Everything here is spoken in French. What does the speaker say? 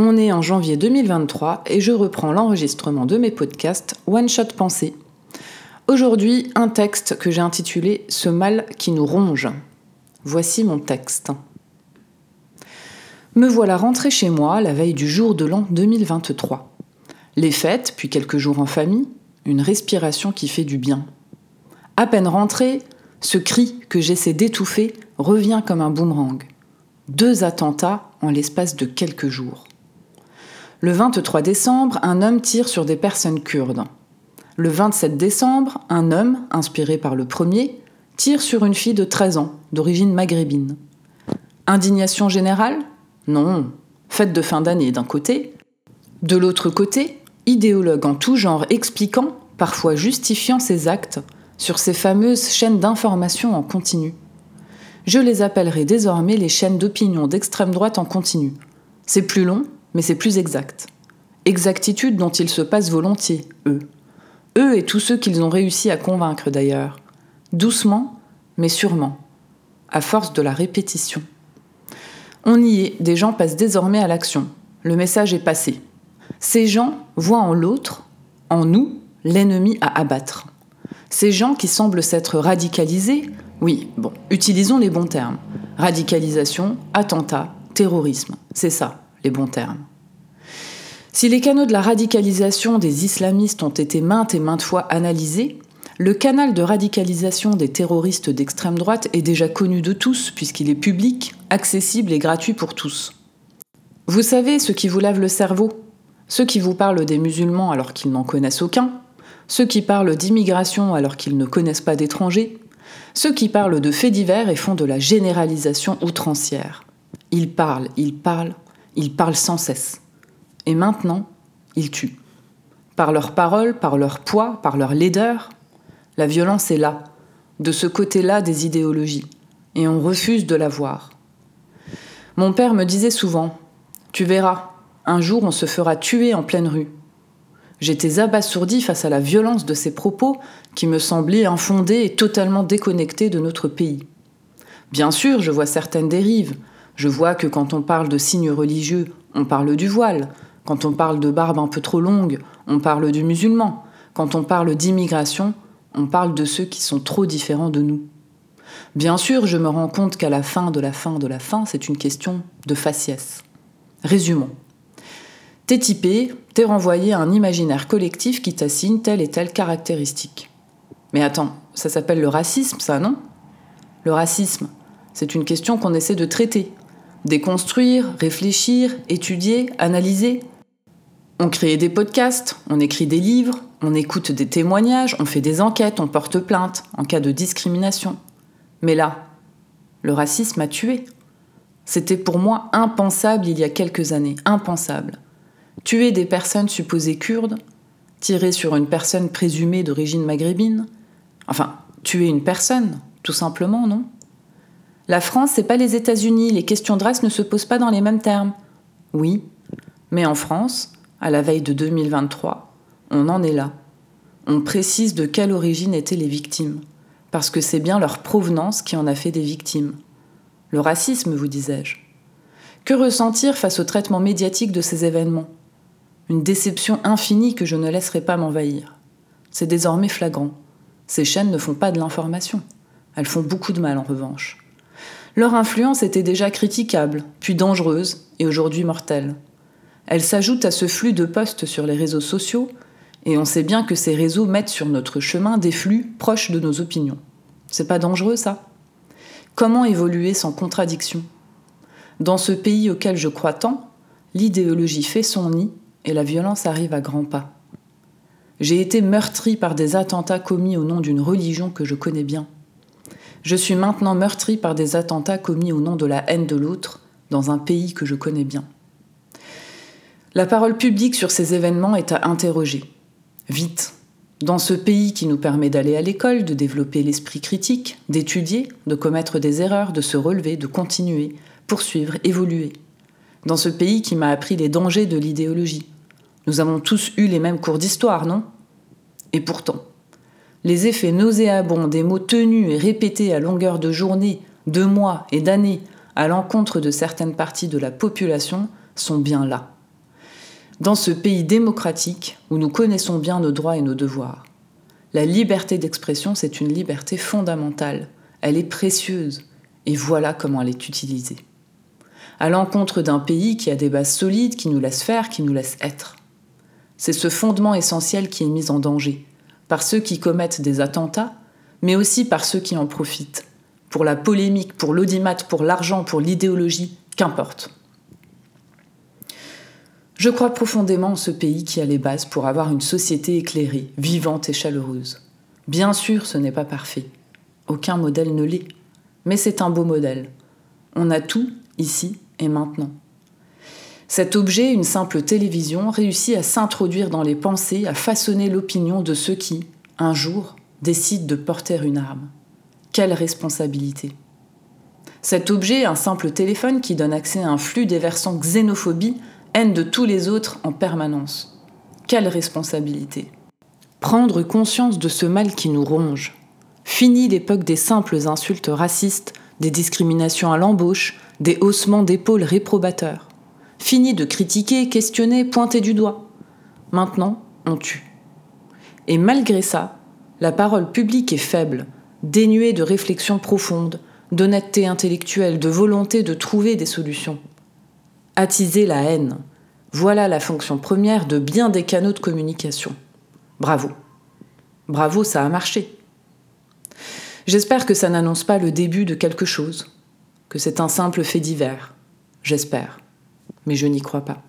On est en janvier 2023 et je reprends l'enregistrement de mes podcasts One Shot Pensée. Aujourd'hui, un texte que j'ai intitulé Ce mal qui nous ronge. Voici mon texte. Me voilà rentré chez moi la veille du jour de l'an 2023. Les fêtes, puis quelques jours en famille, une respiration qui fait du bien. À peine rentré, ce cri que j'essaie d'étouffer revient comme un boomerang. Deux attentats en l'espace de quelques jours. Le 23 décembre, un homme tire sur des personnes kurdes. Le 27 décembre, un homme, inspiré par le premier, tire sur une fille de 13 ans, d'origine maghrébine. Indignation générale? Non. Fête de fin d'année d'un côté. De l'autre côté, idéologue en tout genre expliquant, parfois justifiant ses actes, sur ces fameuses chaînes d'information en continu. Je les appellerai désormais les chaînes d'opinion d'extrême droite en continu. C'est plus long, mais c'est plus exact. Exactitude dont ils se passent volontiers, eux. Eux et tous ceux qu'ils ont réussi à convaincre d'ailleurs. Doucement, mais sûrement. À force de la répétition. On y est, des gens passent désormais à l'action. Le message est passé. Ces gens voient en l'autre, en nous, l'ennemi à abattre. Ces gens qui semblent s'être radicalisés, oui, bon, utilisons les bons termes. Radicalisation, attentat, terrorisme, c'est ça, les bons termes. Si les canaux de la radicalisation des islamistes ont été maintes et maintes fois analysés, le canal de radicalisation des terroristes d'extrême droite est déjà connu de tous puisqu'il est public, accessible et gratuit pour tous. Vous savez ce qui vous lave le cerveau Ceux qui vous parlent des musulmans alors qu'ils n'en connaissent aucun, ceux qui parlent d'immigration alors qu'ils ne connaissent pas d'étrangers, ceux qui parlent de faits divers et font de la généralisation outrancière. Ils parlent, ils parlent, ils parlent sans cesse. Et maintenant, ils tuent. Par leurs paroles, par leur poids, par leur laideur, la violence est là, de ce côté-là des idéologies, et on refuse de la voir. Mon père me disait souvent Tu verras, un jour on se fera tuer en pleine rue. J'étais abasourdi face à la violence de ces propos qui me semblaient infondés et totalement déconnectés de notre pays. Bien sûr, je vois certaines dérives. Je vois que quand on parle de signes religieux, on parle du voile. Quand on parle de barbe un peu trop longue, on parle du musulman. Quand on parle d'immigration, on parle de ceux qui sont trop différents de nous. Bien sûr, je me rends compte qu'à la fin de la fin de la fin, c'est une question de faciès. Résumons. T'es typé, t'es renvoyé à un imaginaire collectif qui t'assigne telle et telle caractéristique. Mais attends, ça s'appelle le racisme, ça, non? Le racisme, c'est une question qu'on essaie de traiter, déconstruire, réfléchir, étudier, analyser. On crée des podcasts, on écrit des livres, on écoute des témoignages, on fait des enquêtes, on porte plainte en cas de discrimination. Mais là, le racisme a tué. C'était pour moi impensable il y a quelques années, impensable. Tuer des personnes supposées kurdes, tirer sur une personne présumée d'origine maghrébine, enfin, tuer une personne, tout simplement, non? La France, c'est pas les États-Unis, les questions de race ne se posent pas dans les mêmes termes. Oui, mais en France, à la veille de 2023, on en est là. On précise de quelle origine étaient les victimes, parce que c'est bien leur provenance qui en a fait des victimes. Le racisme, vous disais-je. Que ressentir face au traitement médiatique de ces événements? Une déception infinie que je ne laisserai pas m'envahir. C'est désormais flagrant. Ces chaînes ne font pas de l'information. Elles font beaucoup de mal en revanche. Leur influence était déjà critiquable, puis dangereuse, et aujourd'hui mortelle. Elle s'ajoute à ce flux de postes sur les réseaux sociaux, et on sait bien que ces réseaux mettent sur notre chemin des flux proches de nos opinions. C'est pas dangereux ça? Comment évoluer sans contradiction? Dans ce pays auquel je crois tant, l'idéologie fait son nid et la violence arrive à grands pas. J'ai été meurtri par des attentats commis au nom d'une religion que je connais bien. Je suis maintenant meurtri par des attentats commis au nom de la haine de l'autre dans un pays que je connais bien. La parole publique sur ces événements est à interroger. Vite. Dans ce pays qui nous permet d'aller à l'école, de développer l'esprit critique, d'étudier, de commettre des erreurs, de se relever, de continuer, poursuivre, évoluer dans ce pays qui m'a appris les dangers de l'idéologie. Nous avons tous eu les mêmes cours d'histoire, non? Et pourtant, les effets nauséabonds des mots tenus et répétés à longueur de journée, de mois et d'années à l'encontre de certaines parties de la population sont bien là. Dans ce pays démocratique où nous connaissons bien nos droits et nos devoirs, la liberté d'expression, c'est une liberté fondamentale. Elle est précieuse. Et voilà comment elle est utilisée. À l'encontre d'un pays qui a des bases solides, qui nous laisse faire, qui nous laisse être. C'est ce fondement essentiel qui est mis en danger par ceux qui commettent des attentats, mais aussi par ceux qui en profitent. Pour la polémique, pour l'audimat, pour l'argent, pour l'idéologie, qu'importe. Je crois profondément en ce pays qui a les bases pour avoir une société éclairée, vivante et chaleureuse. Bien sûr, ce n'est pas parfait. Aucun modèle ne l'est. Mais c'est un beau modèle. On a tout, ici et maintenant. Cet objet, une simple télévision, réussit à s'introduire dans les pensées, à façonner l'opinion de ceux qui, un jour, décident de porter une arme. Quelle responsabilité Cet objet, un simple téléphone qui donne accès à un flux déversant xénophobie, haine de tous les autres en permanence. Quelle responsabilité Prendre conscience de ce mal qui nous ronge. Fini l'époque des simples insultes racistes, des discriminations à l'embauche, des haussements d'épaules réprobateurs. Fini de critiquer, questionner, pointer du doigt. Maintenant, on tue. Et malgré ça, la parole publique est faible, dénuée de réflexion profonde, d'honnêteté intellectuelle, de volonté de trouver des solutions. Attiser la haine, voilà la fonction première de bien des canaux de communication. Bravo. Bravo, ça a marché. J'espère que ça n'annonce pas le début de quelque chose, que c'est un simple fait divers. J'espère mais je n'y crois pas.